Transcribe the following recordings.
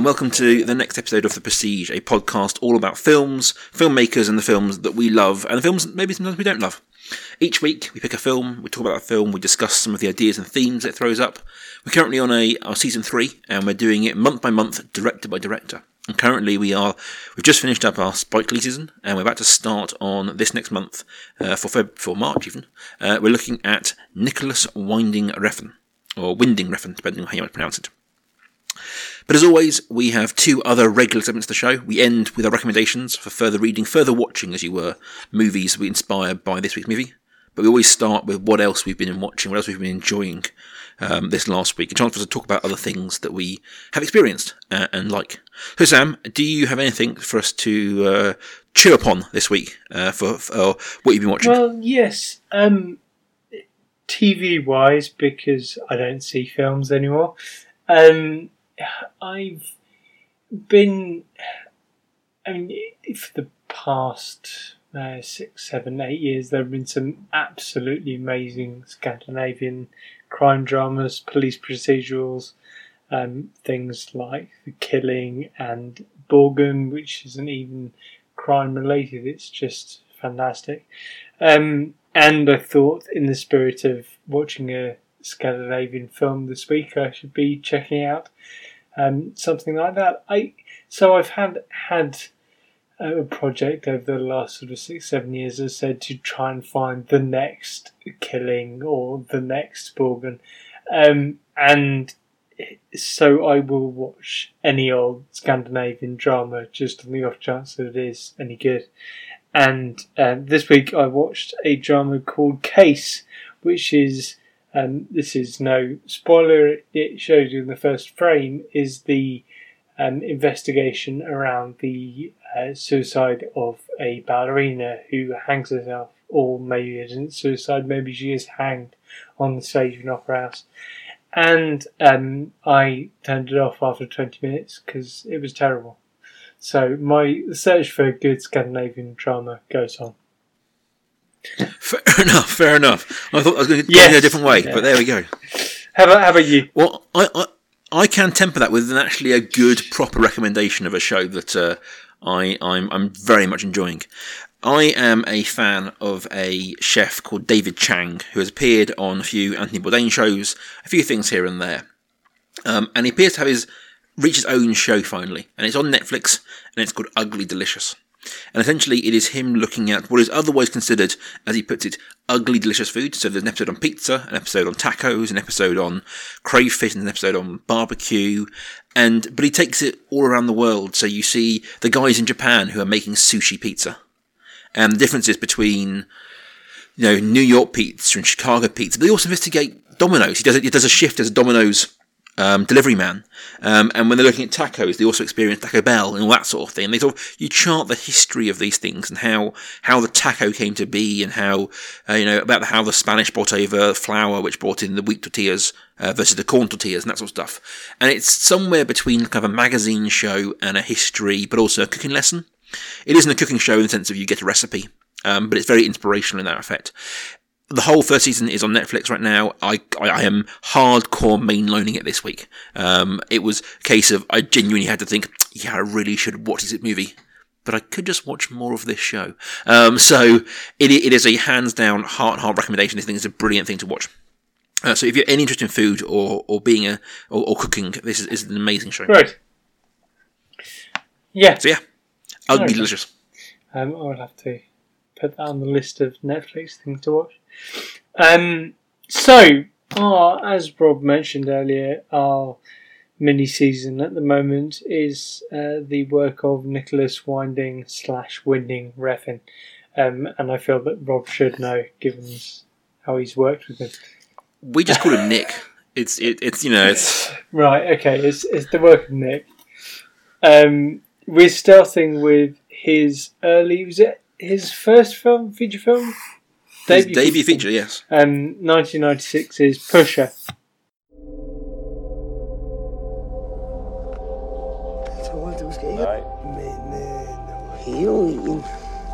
And welcome to the next episode of The Prestige, a podcast all about films, filmmakers, and the films that we love, and the films maybe sometimes we don't love. Each week, we pick a film, we talk about that film, we discuss some of the ideas and themes it throws up. We're currently on a our season three, and we're doing it month by month, director by director. And currently, we are we've just finished up our Spike Lee season, and we're about to start on this next month uh, for Feb- for March even. Uh, we're looking at Nicolas Winding Refn, or Winding Refn, depending on how you might pronounce it. But as always, we have two other regular segments of the show. We end with our recommendations for further reading, further watching, as you were, movies we inspired by this week's movie. But we always start with what else we've been watching, what else we've been enjoying um, this last week. A chance for us to talk about other things that we have experienced uh, and like. So, Sam, do you have anything for us to uh, chew upon this week uh, for, for what you've been watching? Well, yes. Um, TV wise, because I don't see films anymore. Um, I've been. I mean, for the past uh, six, seven, eight years, there have been some absolutely amazing Scandinavian crime dramas, police procedurals, um, things like The Killing and Borgen, which isn't even crime related, it's just fantastic. Um, and I thought, in the spirit of watching a Scandinavian film this week, I should be checking out um, something like that. I so I've had had a project over the last sort of six seven years, as said, to try and find the next killing or the next Borgen, um, and so I will watch any old Scandinavian drama just on the off chance that it is any good. And um, this week I watched a drama called Case, which is um, this is no spoiler. It shows you in the first frame is the um, investigation around the uh, suicide of a ballerina who hangs herself, or maybe it isn't suicide. Maybe she is hanged on the stage of an opera house. And um, I turned it off after 20 minutes because it was terrible. So my search for good Scandinavian drama goes on. Fair enough, fair enough. I thought I was going to Yes. go a different way, Yeah. but there we go. How about, how about you? Well, I, I I can temper that with an actually a good proper recommendation of a show that uh, I I'm I'm very much enjoying. I am a fan of a chef called David Chang who has appeared on a few Anthony Bourdain shows, a few things here and there, um, and he appears to have his reach his own show finally, and it's on Netflix, and it's called Ugly Delicious. And essentially, it is him looking at what is otherwise considered, as he puts it, ugly delicious food. So there's an episode on pizza, an episode on tacos, an episode on crayfish, and an episode on barbecue. And but he takes it all around the world. So you see the guys in Japan who are making sushi pizza, and the differences between you know New York pizza and Chicago pizza. But they also investigate Domino's. He does it. He does a shift as Domino's um, delivery man. Um, and when they're looking at tacos, they also experience Taco Bell and all that sort of thing. And they sort of, you chart the history of these things and how, how the taco came to be and how, uh, you know, about how the Spanish brought over flour, which brought in the wheat tortillas, uh, versus the corn tortillas and that sort of stuff. And it's somewhere between kind of a magazine show and a history, but also a cooking lesson. It isn't a cooking show in the sense of you get a recipe, um, but it's very inspirational in that effect the whole first season is on Netflix right now. I, I, I am hardcore mainlining it this week. Um, it was a case of I genuinely had to think, yeah, I really should watch this movie, but I could just watch more of this show. Um, so it, it is a hands down heart heart recommendation. This thing is a brilliant thing to watch. Uh, so if you're any interest in food or, or being a or, or cooking, this is, is an amazing show. Right. Yeah. So yeah, ugly Okay. Be delicious. Um, I would have to put that on the list of Netflix things to watch. Um, so, our, as Rob mentioned earlier, our mini season at the moment is uh, the work of Nicolas Winding slash Winding Refn. Um, and I feel that Rob should know, given how he's worked with him. We just call him Nick. It's it, it's you know it's Right, okay, it's, it's the work of Nick. Um, we're starting with his early, was it his first film, feature film? his debut feature. Yes. Um, 1996 is Pusher. tror, du skal ikke. Nej, Men øh, heroin,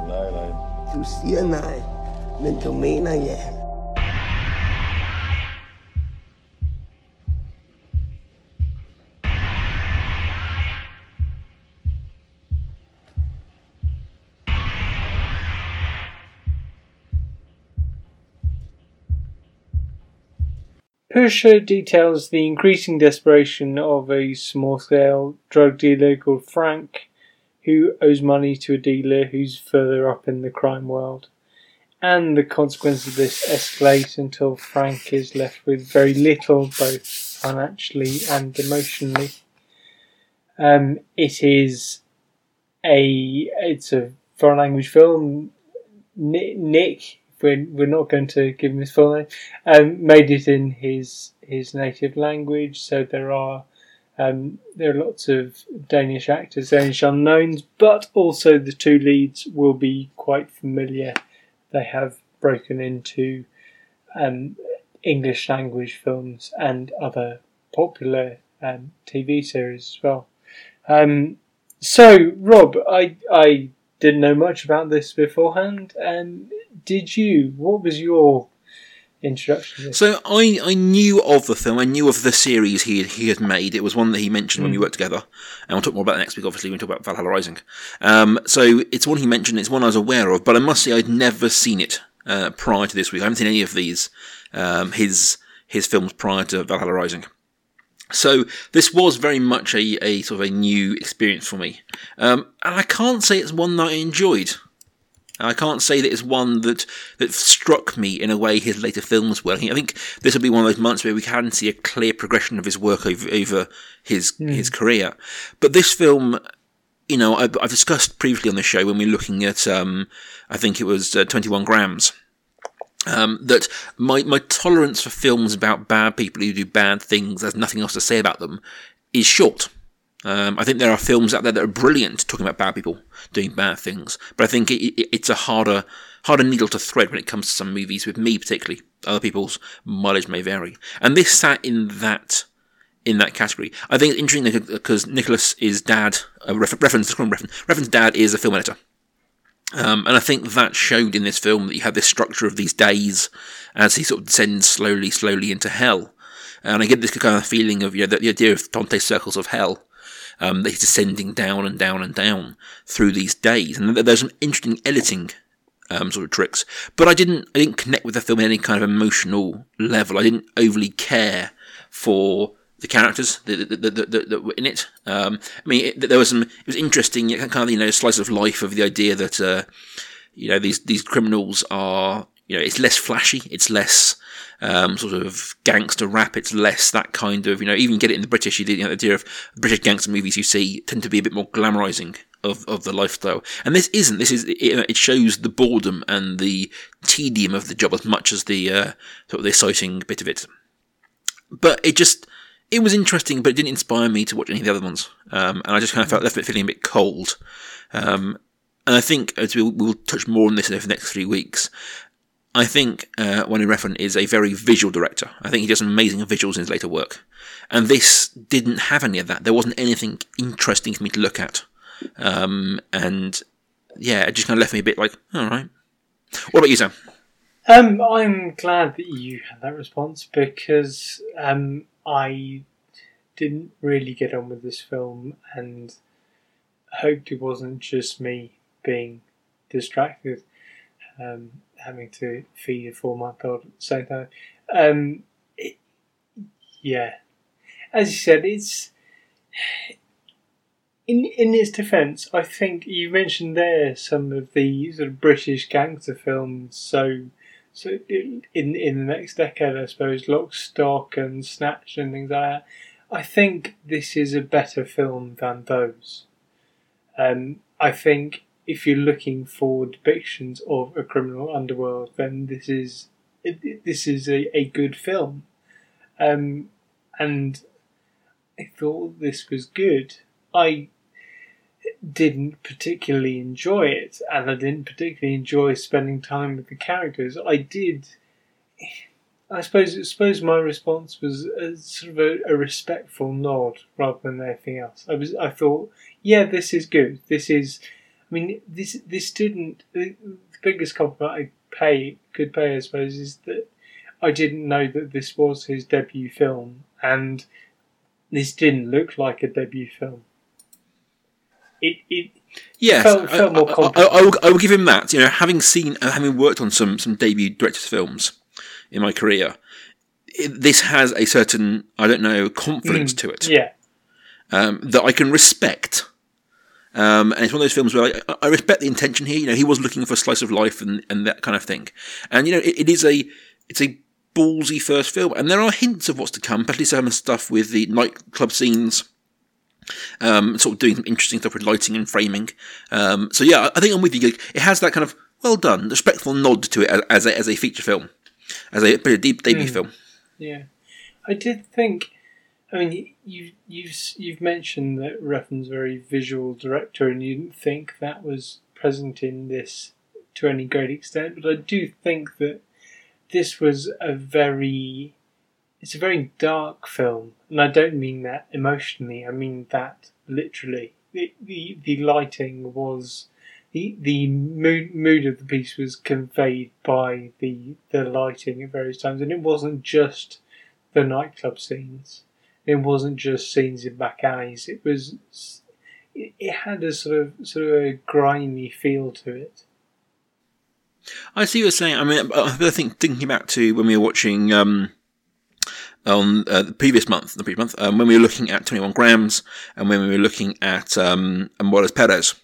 nej, nej. du siger nej, men du mener ja. Pusher details the increasing desperation of a small scale drug dealer called Frank, who owes money to a dealer who's further up in the crime world. And the consequences of this escalate until Frank is left with very little, both financially and emotionally. Um, it is a it's a foreign language film. Nick, Nick we're, we're not going to give him his full name, um, made it in his his native language. So there are um, there are lots of Danish actors, Danish unknowns, but also the two leads will be quite familiar. They have broken into um, English language films and other popular um, TV series as well. Um, so, Rob, I I didn't know much about this beforehand. Um, did you? What was your introduction? To? So I, I knew of the film. I knew of the series he had, he had made. It was one that he mentioned when we worked together, and we'll talk more about that next week. Obviously, when we talk about Valhalla Rising. Um, so it's one he mentioned. It's one I was aware of, but I must say I'd never seen it uh, prior to this week. I haven't seen any of these um, his his films prior to Valhalla Rising. So this was very much a, a sort of a new experience for me, um, and I can't say it's one that I enjoyed. I can't say that it's one that that struck me in a way his later films were. I think this will be one of those months where we can see a clear progression of his work over over his his career. But this film, you know, I've, I've discussed previously on the show when we were looking at, um, I think it was uh, Twenty One Grams. Um, that my, my tolerance for films about bad people who do bad things, there's nothing else to say about them, is short. Um, I think there are films out there that are brilliant talking about bad people doing bad things, but I think it, it, it's a harder harder needle to thread when it comes to some movies. With me particularly, other people's mileage may vary, and this sat in that in that category. I think it's interesting because Nicolas is dad. Uh, refer- reference, reference, reference. Dad is a film editor. Um, and I think that showed in this film that you have this structure of these days as he sort of descends slowly, slowly into hell. And I get this kind of feeling of you know, the, the idea of Dante's circles of hell, um, he's descending down and down and down through these days. And there's some interesting editing um, sort of tricks. But I didn't I didn't connect with the film at any kind of emotional level. I didn't overly care for the characters that, that, that, that, that were in it. Um, I mean, it, there was some. It was interesting, kind of you know, slice of life of the idea that uh, you know these these criminals are you know it's less flashy, it's less um, sort of gangster rap, it's less that kind of you know even get it in the British. You, you know, the idea of British gangster movies you see tend to be a bit more glamorizing of, of the lifestyle, and this isn't. This is it, shows the boredom and the tedium of the job as much as the uh, sort of the exciting bit of it. But it just it was interesting, but it didn't inspire me to watch any of the other ones. Um, and I just kind of felt left it feeling a bit cold. Um, and I think, as we'll, we'll, touch more on this over the next three weeks, I think uh, Wani Refn is a very visual director. I think he does amazing visuals in his later work. And this didn't have any of that. There wasn't anything interesting for me to look at. Um, and yeah, it just kind of left me a bit like, all right. What about you, Sam? Um, I'm glad that you had that response because um, I didn't really get on with this film and hoped it wasn't just me being distracted, um, having to feed a four month old at the same time. Um, it, yeah, as you said, it's in in its defence. I think you mentioned there some of the sort of British gangster films. So so in in the next decade, I suppose, Lock, Stock, and Snatch and things like that. I think this is a better film than those. Um, I think if you're looking for depictions of a criminal underworld, then this is this is a, a good film. Um, and I thought this was good. I didn't particularly enjoy it, and I didn't particularly enjoy spending time with the characters. I did. I suppose. I suppose my response was a, sort of a, a respectful nod rather than anything else. I was. I thought, yeah, this is good. This is. I mean, this this didn't. The biggest compliment I pay could pay, I suppose, is that I didn't know that this was his debut film, and this didn't look like a debut film it, it yes, felt, felt more I, I, I, will, I will give him that. You know, having seen, uh, having worked on some some debut directors' films in my career, it, this has a certain I don't know confidence to it Yeah. um, that I can respect. Um, and it's one of those films where I, I respect the intention here. You know, he was looking for a slice of life and, and that kind of thing. And you know, it, it is a it's a ballsy first film, and there are hints of what's to come. Especially some stuff with the nightclub scenes, um, sort of doing some interesting stuff with lighting and framing. Um, so yeah, I think I'm with you. It has that kind of well done, respectful nod to it as, as a as a feature film, as a bit of deep debut Mm. film. Yeah, I did think. I mean, you you've you've mentioned that Refn's very visual director, and you didn't think that was present in this to any great extent. But I do think that this was a very it's a very dark film, and I don't mean that emotionally. I mean that literally. The the, the lighting was. The, the mood, mood of the piece was conveyed by the the lighting at various times, and it wasn't just the nightclub scenes. It wasn't just scenes in back alleys. It was it, had a sort of sort of a grimy feel to it. I see what you're saying. I mean, I think thinking back to when we were watching um, on uh, the previous month, the previous month, um, when we were looking at 21 grams, and when we were looking at um, Amores Perros.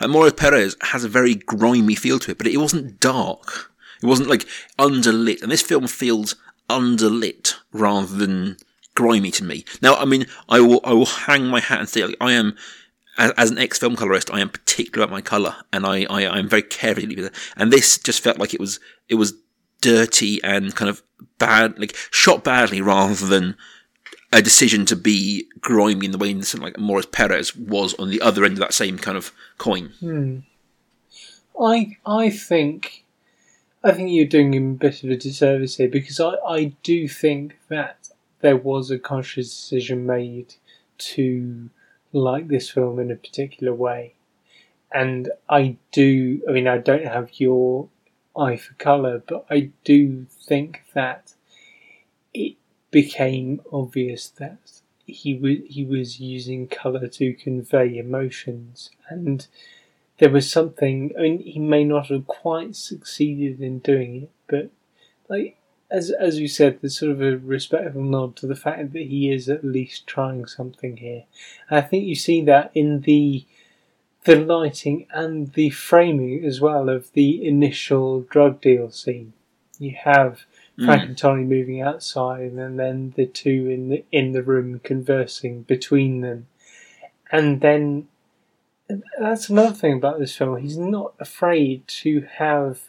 Like Amores Perros has a very grimy feel to it, but it wasn't dark. It wasn't like underlit, and this film feels underlit rather than grimy to me. Now, I mean, I will I will hang my hat and say like, I am as, as an ex film colorist, I am particular about my color, and I, I I'm very careful. And this just felt like it was it was dirty and kind of bad, like shot badly, rather than a decision to be grimy in the way something like Amores Perros was on the other end of that same kind of coin. Hmm. I I think I think you're doing him a bit of a disservice here because I, I do think that there was a conscious decision made to like this film in a particular way. And I do I mean I don't have your eye for colour, but I do think that it became obvious that he was he was using colour to convey emotions and there was something I mean he may not have quite succeeded in doing it, but like as as you said, there's sort of a respectful nod to the fact that he is at least trying something here. And I think you see that in the the lighting and the framing as well of the initial drug deal scene. You have mm. Frank and Tony moving outside, and then the two in the in the room conversing between them, and then that's another thing about this film. He's not afraid to have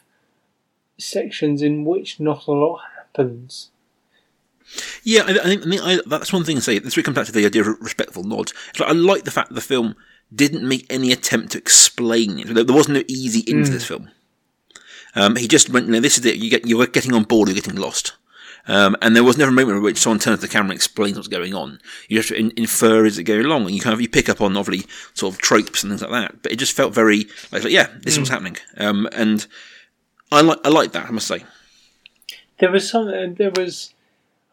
sections in which not a lot happens. Yeah, I, I think, I think I, that's one thing to say. This really comes back to the idea of respectful nods. It's like, I like the fact that the film didn't make any attempt to explain it. There wasn't no easy into this film. Um, he just went, you know, this is it. You get, you're getting on board, you're getting lost. Um, and there was never a moment in which someone turns to the camera and explains what's going on. You have to in, infer as it goes along, and you kind of you pick up on obviously sort of tropes and things like that. But it just felt very like, like, yeah, this is what's happening. Um, and I like I like that. I must say. There was some. uh, There was.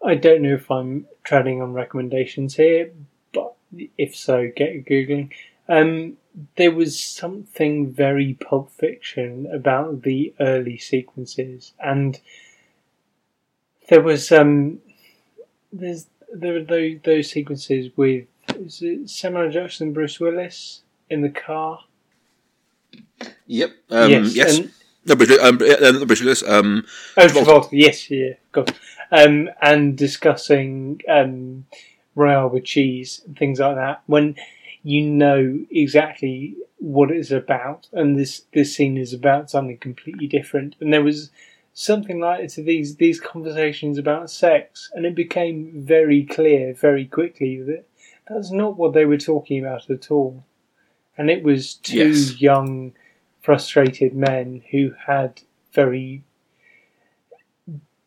I don't know if I'm treading on recommendations here, but if so, get googling. Um, there was something very Pulp Fiction about the early sequences, and there was um, there's there were those those sequences with is it Samuel Jackson and Bruce Willis in the car. Yep. Um, yes. and No, Bruce, um, uh, Bruce Willis. Um, Oh, Travolta. Travolta. Yes, yeah, God. Um, and discussing um, Royale with cheese and things like that. When you know exactly what it's about, and this this scene is about something completely different, and there was something like to these these conversations about sex, and it became very clear very quickly that that's not what they were talking about at all, and it was two Yes. young, frustrated men who had very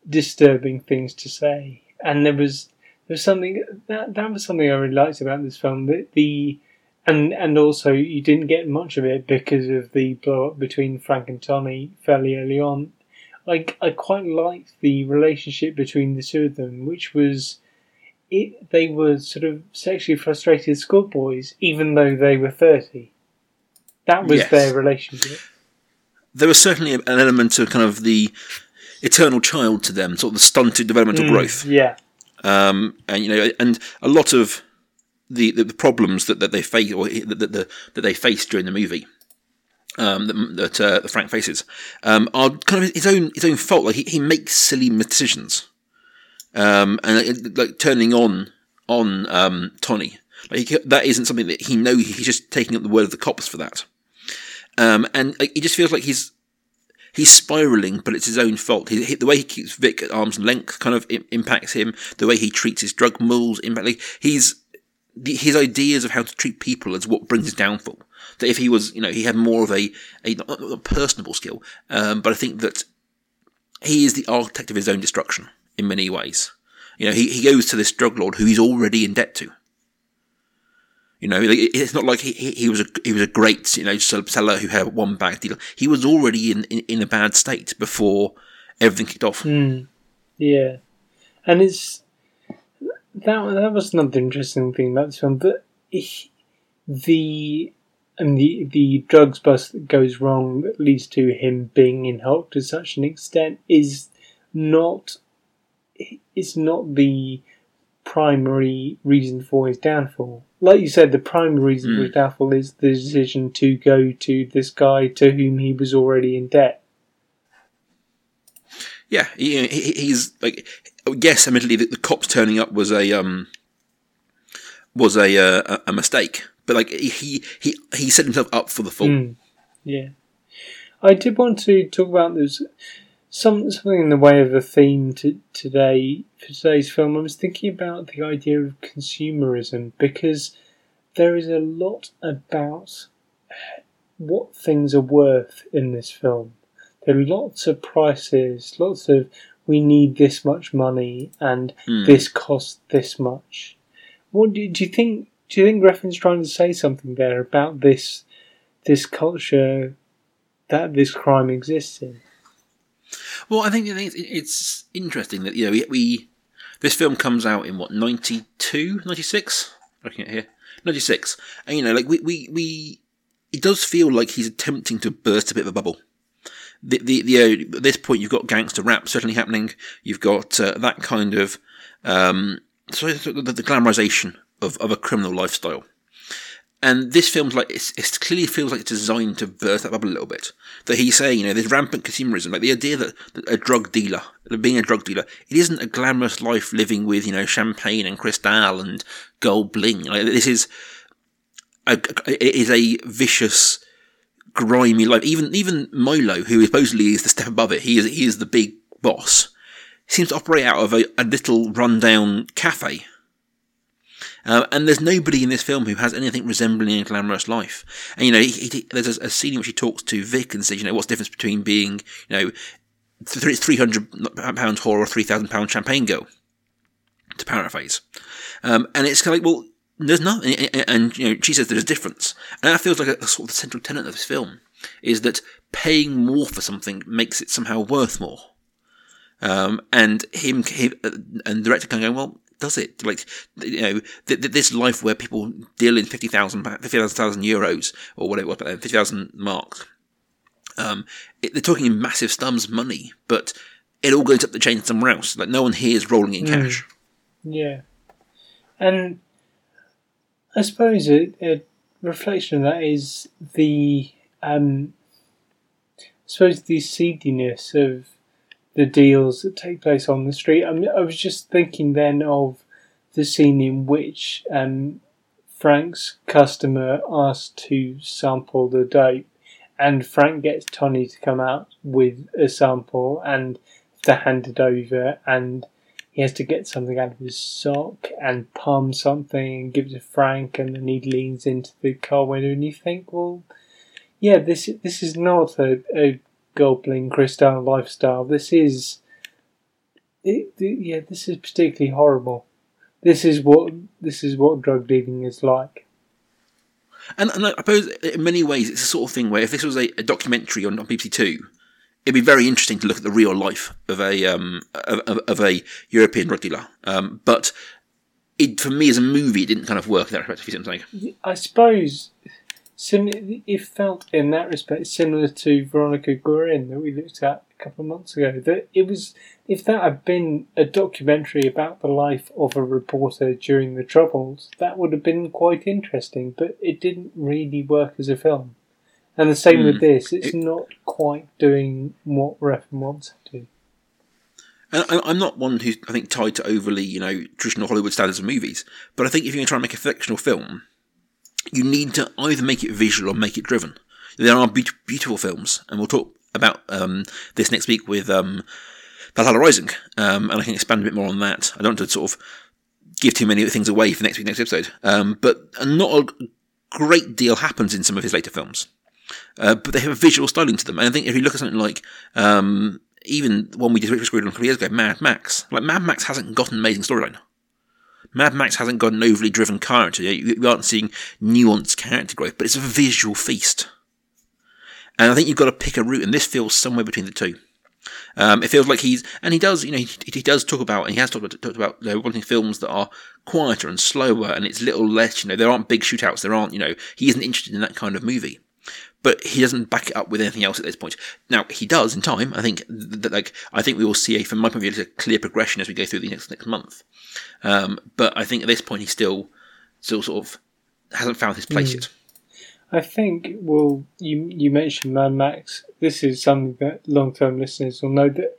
disturbing things to say, and there was there was something that that was something I really liked about this film. The, the and and also you didn't get much of it because of the blow up between Frank and Tony fairly early on. I I quite liked the relationship between the two of them, which was. It, they were sort of sexually frustrated schoolboys, even though they were thirty. That was Yes. their relationship. there was certainly an element of kind of the eternal child to them, sort of the stunted developmental growth. Yeah. um, and you know, and a lot of the the, the problems that, that they face or that, that, that, they face during the movie. Um, that that, uh, Frank faces um, are kind of his own his own fault. Like he, he makes silly decisions, um, and uh, like turning on on um, Tony. Like he, that isn't something that he knows. He's just taking up the word of the cops for that, um, and he just feels like he's he's spiraling, but it's his own fault. He, he- the way he keeps Vic at arm's length kind of im- impacts him. The way he treats his drug mules impact. Like, he's the, his ideas of how to treat people is what brings his downfall. That if he was, you know, he had more of a a, a personable skill, um, but I think that he is the architect of his own destruction in many ways. You know, he, he goes to this drug lord who he's already in debt to. You know, it's not like he, he, was a he was a great you know seller who had one bag deal. He was already in, in, in a bad state before everything kicked off. Mm. Yeah. And it's that that was another interesting thing about this film. He- the and the the drugs bust that goes wrong that leads to him being in Hulk to such an extent is not it's not the primary reason for his downfall. Like you said, the primary reason for his downfall is the decision to go to this guy to whom he was already in debt. Yeah, he, he, he's like, yes, admittedly, the, the cops turning up was a um was a uh, a a mistake, but like he he he set himself up for the fall. Mm, yeah. I did want to talk about there's some something in the way of a theme to today for today's film. I was thinking about the idea of consumerism because there is a lot about what things are worth in this film. There are lots of prices, lots of we need this much money and Hmm. this costs this much. What do, do you think? Do you think Refn's trying to say something there about this this culture that this crime exists in? Well, I think, it's, it's interesting that you know we, we this film comes out in what 92, 96? Looking at here, ninety six, and you know, like we we we it does feel like he's attempting to burst a bit of a bubble. The the, the uh, at this point you've got gangster rap certainly happening. You've got uh, that kind of um, so the, the glamorization of, of a criminal lifestyle. And this film's like it clearly feels like it's designed to burst that bubble a little bit. That he's saying, you know, there's rampant consumerism, like the idea that, that a drug dealer, being a drug dealer, it isn't a glamorous life living with you know champagne and crystal and gold bling. Like this is a, it is a vicious, grimy life. Even even Milo, who supposedly is the step above it, he is he is the big boss. Seems to operate out of a, a little rundown cafe. Uh, and there's nobody in this film who has anything resembling a glamorous life. And you know, he, he, there's a, a scene in which he talks to Vic and says, you know, what's the difference between being, you know, three hundred pound whore or three thousand pound champagne girl? To paraphrase, um, and it's kind of like, well, there's nothing, and, and you know, she says there's a difference, and that feels like a, a sort of the central tenet of this film is that paying more for something makes it somehow worth more. Um, and him, him uh, and the director kind of going, well, does it? Like, you know, th- th- this life where people deal in 50,000 50,000 euros or whatever, it was, 50,000 marks. Um, it, they're talking in massive sums of money, but it all goes up the chain somewhere else. Like, no one here is rolling in cash. Yeah, and I suppose a, a reflection of that is the um, I suppose the seediness of the deals that take place on the street. I mean, I was just thinking then of the scene in which um, Frank's customer asked to sample the dope, and Frank gets Tony to come out with a sample and to hand it over, and he has to get something out of his sock and palm something and give it to Frank, and then he leans into the car window, and you think, well, yeah, this this is not a, a Goldbling Cristal lifestyle. This is, it, it- yeah, this is particularly horrible. This is what this is what drug dealing is like. And, and I suppose in many ways it's the sort of thing where if this was a, a documentary on, on BBC Two, it'd be very interesting to look at the real life of a um, of, of, of a European drug dealer. Um, but it, for me as a movie, it didn't kind of work in that respect. If you see what I'm saying. I suppose sim- it felt in that respect similar to Veronica Guerin that we looked at a couple of months ago that it was if that had been a documentary about the life of a reporter during the Troubles, that would have been quite interesting. But it didn't really work as a film. And the same with Mm. this; it's It- not quite doing what Refn wants it to. And I'm not one who's, I think, tied to overly, you know, traditional Hollywood standards of movies. But I think if you're going to try and make a fictional film, you need to either make it visual or make it driven. There are be- beautiful films, and we'll talk about um, this next week with um, Valhalla Rising, um, and I can expand a bit more on that. I don't want to sort of give too many things away for next week, next episode. Um, but not a great deal happens in some of his later films. Uh, but they have a visual styling to them. And I think if you look at something like um, even one we did Richard Screwed on a couple of years ago, Mad Max, like Mad Max hasn't got an amazing storyline. Mad Max hasn't got an overly driven character. You, aren't seeing nuanced character growth, but it's a visual feast. And I think you've got to pick a route, and this feels somewhere between the two. Um, it feels like he's, and he does, you know, he, he does talk about, and he has talked about, talked about you know, wanting films that are quieter and slower, and it's little less, you know, there aren't big shootouts, there aren't, you know, he isn't interested in that kind of movie. But he doesn't back it up with anything else at this point. Now he does in time. I think that, like, I think we will see a, from my point of view, a clear progression as we go through the next next month. Um, but I think at this point he still, still sort of hasn't found his place yet. I think, well, you you mentioned Mad Max. This is something that long term listeners will know that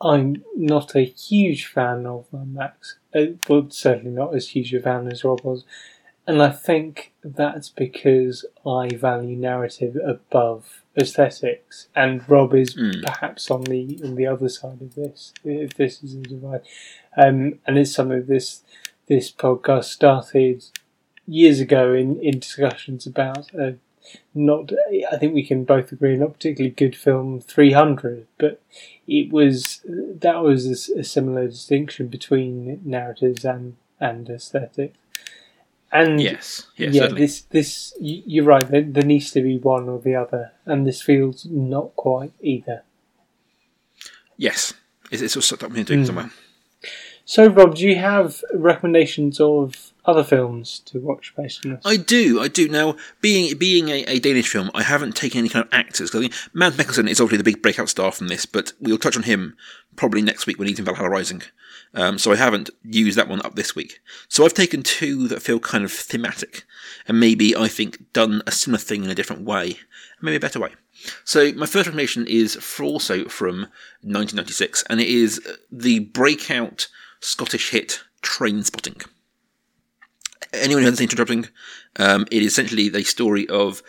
I'm not a huge fan of Mad Max. Uh, well, certainly not as huge a fan as Rob was. And I think that's because I value narrative above aesthetics. And Rob is Mm. perhaps on the on the other side of this, if this is a divide. Um, and it's something this this podcast started years ago in, in discussions about uh, not I think we can both agree not particularly good film 300 but it was that was a similar distinction between narratives and and aesthetic and Yes, yes, yeah certainly. this this you're right there, there needs to be one or the other and this feels not quite either Yes, it's, it's sort of stuck up doing Mm. somewhere. so Rob do you have recommendations of other films to watch based on this I do, I do. Now, being being a, a Danish film, I haven't taken any kind of actors. I think Mikkelsen is obviously the big breakout star from this, but we'll touch on him probably next week when he's in Valhalla Rising. Um, so I haven't used that one up this week. So I've taken two that feel kind of thematic, and maybe I think done a similar thing in a different way, maybe a better way. So my first recommendation is for also from 1996, and it is the breakout Scottish hit Trainspotting anyone who hasn't Train um, it is essentially the story of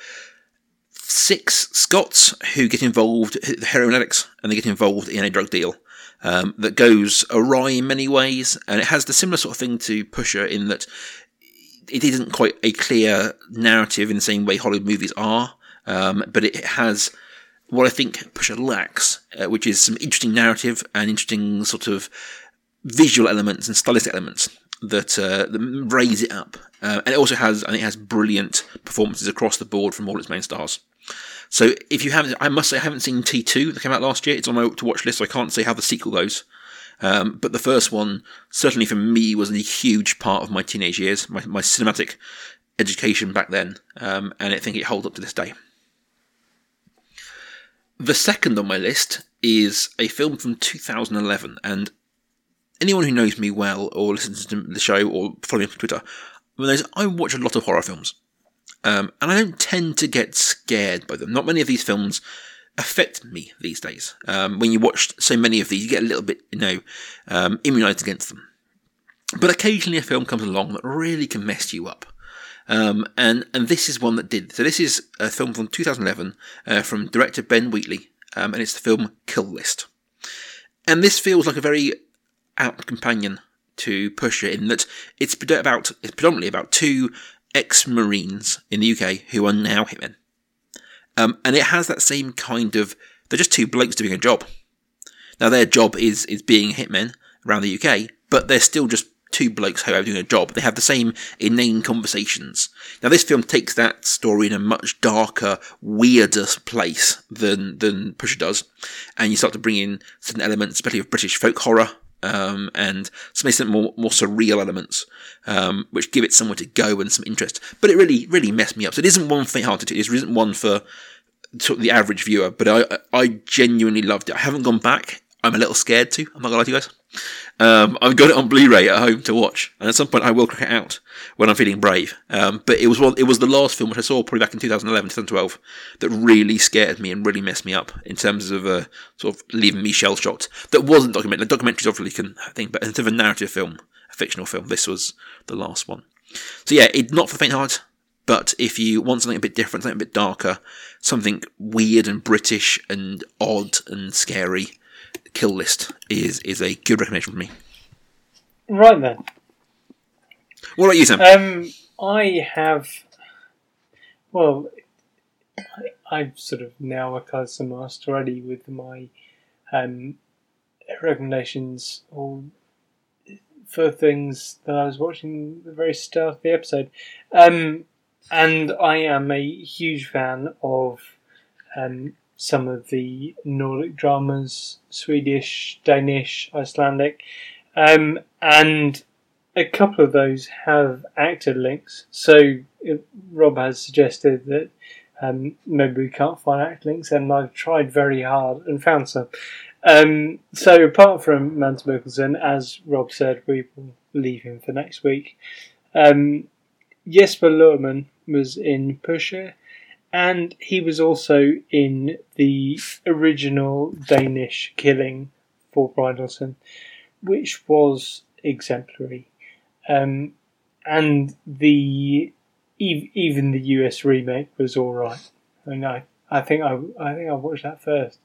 six Scots who get involved, the heroin addicts, and they get involved in a drug deal um, that goes awry in many ways, and it has the similar sort of thing to Pusher in that it isn't quite a clear narrative in the same way Hollywood movies are, um, but it has what I think Pusher lacks, uh, which is some interesting narrative and interesting sort of visual elements and stylistic elements that, uh, raise it up. Uh, and it also has, think, it has brilliant performances across the board from all its main stars. So if you haven't, I must say, I haven't seen T2 that came out last year. It's on my to watch list, so I can't say how the sequel goes. Um, but the first one, certainly for me, was a huge part of my teenage years, my, my cinematic education back then, um, and I think it holds up to this day. The second on my list is a film from 2011, and anyone who knows me well or listens to the show or follows me on Twitter knows I watch a lot of horror films. Um, and I don't tend to get scared by them. Not many of these films affect me these days. Um, when you watch so many of these, you get a little bit, you know, um, immunized against them. But occasionally a film comes along that really can mess you up. Um, and, and this is one that did. So this is a film from 2011 uh, from director Ben Wheatley, um, and it's the film Kill List. And this feels like a very apt companion to Pusher in that it's about it's predominantly about two ex-marines in the UK who are now hitmen, um, and it has that same kind of they're just two blokes doing a job. Now their job is is being hitmen around the UK, but they're still just two blokes who are doing a job. They have the same inane conversations. Now this film takes that story in a much darker, weirder place than than Pusher does, and you start to bring in certain elements, especially of British folk horror. Um, and some some more more surreal elements, um, which give it somewhere to go and some interest. But it really really messed me up. So it isn't one faint-hearted. It isn't one for to the average viewer, but I I genuinely loved it. I haven't gone back. I'm a little scared to. I'm not gonna lie to you guys. Um, I've got it on Blu-ray at home to watch, and at some point I will crack it out when I'm feeling brave. Um, but it was one, it was the last film which I saw probably back in 2011, 2012 that really scared me and really messed me up in terms of uh, sort of leaving me shell shocked. That wasn't documentary. Documentaries obviously can think, but in terms of a narrative film, a fictional film, this was the last one. So yeah, it not for the faint heart. But if you want something a bit different, something a bit darker, something weird and British and odd and scary, Kill List is is a good recommendation for me. Right then. What about you, Sam? Um, I have. Well, I, I've sort of now acquired some master already with my um, recommendations or for things that I was watching the very start of the episode. Um, and I am a huge fan of um, some of the Nordic dramas, Swedish, Danish, Icelandic, um, and a couple of those have actor links. So it, Rob has suggested that um, maybe we can't find actor links, and I've tried very hard and found some. Um, so apart from Mads Mikkelsen, as Rob said, we will leave him for next week. Um, Jesper Lohmann was in Pusher, and he was also in the original Danish Killing Forbrydelsen, which was exemplary. Um, and the ev- even the US remake was all right. I mean, I, I think I I think I watched that first.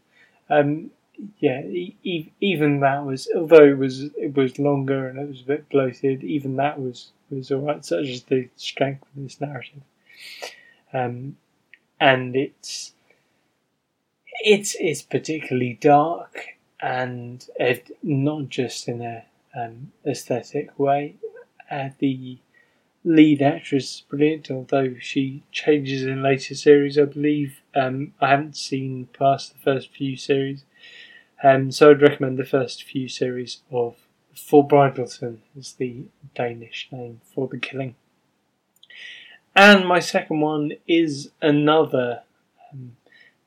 Um, yeah, e- even that was although it was it was longer and it was a bit bloated. Even that was was all right. Such as the strength of this narrative, um, and it's it's it's particularly dark and not just in a um, aesthetic way. Uh, the lead actress is brilliant, although she changes in later series. I believe um, I haven't seen past the first few series, um, so I'd recommend the first few series of Forbrydelsen is the Danish name for the killing. And my second one is another um,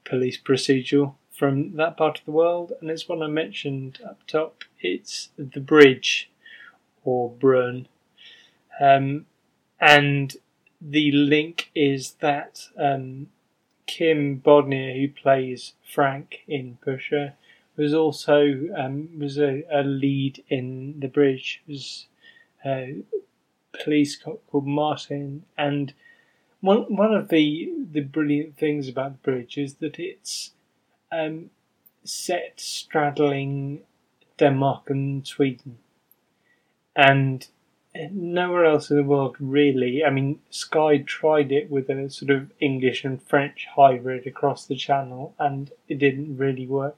police procedural from that part of the world, and it's one I mentioned up top. It's The Bridge, or Broen. Um, and the link is that um, Kim Bodnia, who plays Frank in Pusher, was also um, was a, a lead in The Bridge. Was a police called Martin, and one one of the the brilliant things about The Bridge is that it's um, set straddling Denmark and Sweden, and nowhere else in the world really. I mean, Sky tried it with a sort of English and French hybrid across the channel, and it didn't really work.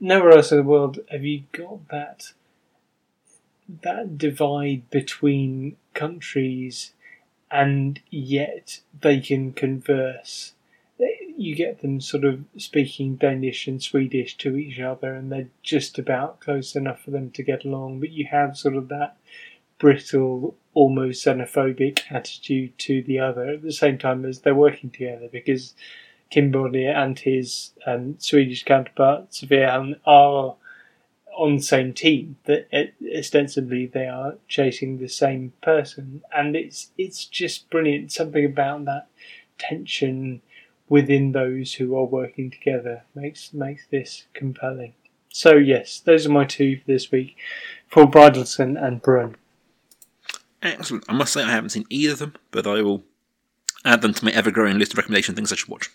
Nowhere else in the world have you got that that divide between countries, and yet they can converse. You get them sort of speaking Danish and Swedish to each other, and they're just about close enough for them to get along. But you have sort of that brittle, almost xenophobic attitude to the other at the same time as they're working together because Kim Bodnia and his um, Swedish counterpart Sofia are on the same team. That ostensibly they are chasing the same person, and it's it's just brilliant. Something about that tension within those who are working together makes makes this compelling. So yes, those are my two for this week Forbrydelsen and Broen. Excellent. I must say I haven't seen either of them, but I will add them to my ever growing list of recommendation things I should watch.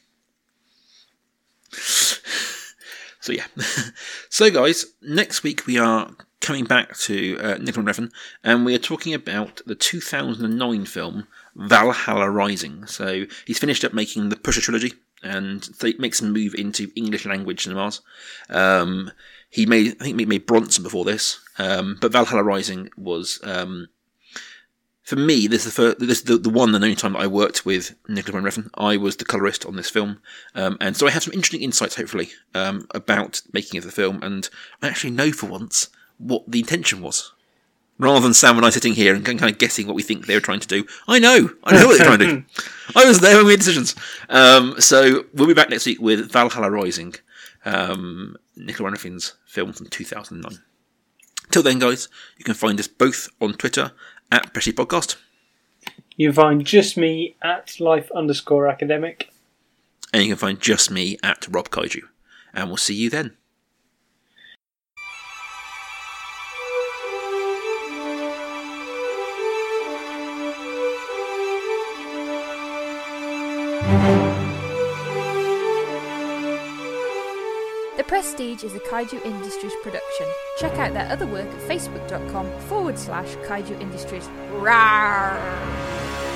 So yeah. so guys, next week we are coming back to uh, Nicolas Refn, and we are talking about the 2009 film Valhalla Rising. So he's finished up making the Pusher trilogy, and th- makes a move into English language cinemas. Um, he made, I think, he made Bronson before this, um, but Valhalla Rising was um, for me, this is the first, this is the, the one and only time that I worked with Nicolas Refn. I was the colorist on this film, um, and so I have some interesting insights, hopefully, um, about making of the film, and I actually know for once what the intention was. Rather than Sam and I sitting here and kind of guessing what we think they were trying to do. I know. I know what they're trying to do. I was there when we made decisions. Um, so we'll be back next week with Valhalla Rising, um, Nicola Refn's film from 2009. Till then, guys, you can find us both on Twitter at Pesci Podcast. You can find just me at life underscore academic. And you can find just me at Rob Kaiju. And we'll see you then. Prestige is a Kaiju Industries production. Check out their other work at facebook.com forward slash Kaiju Industries. Rawr!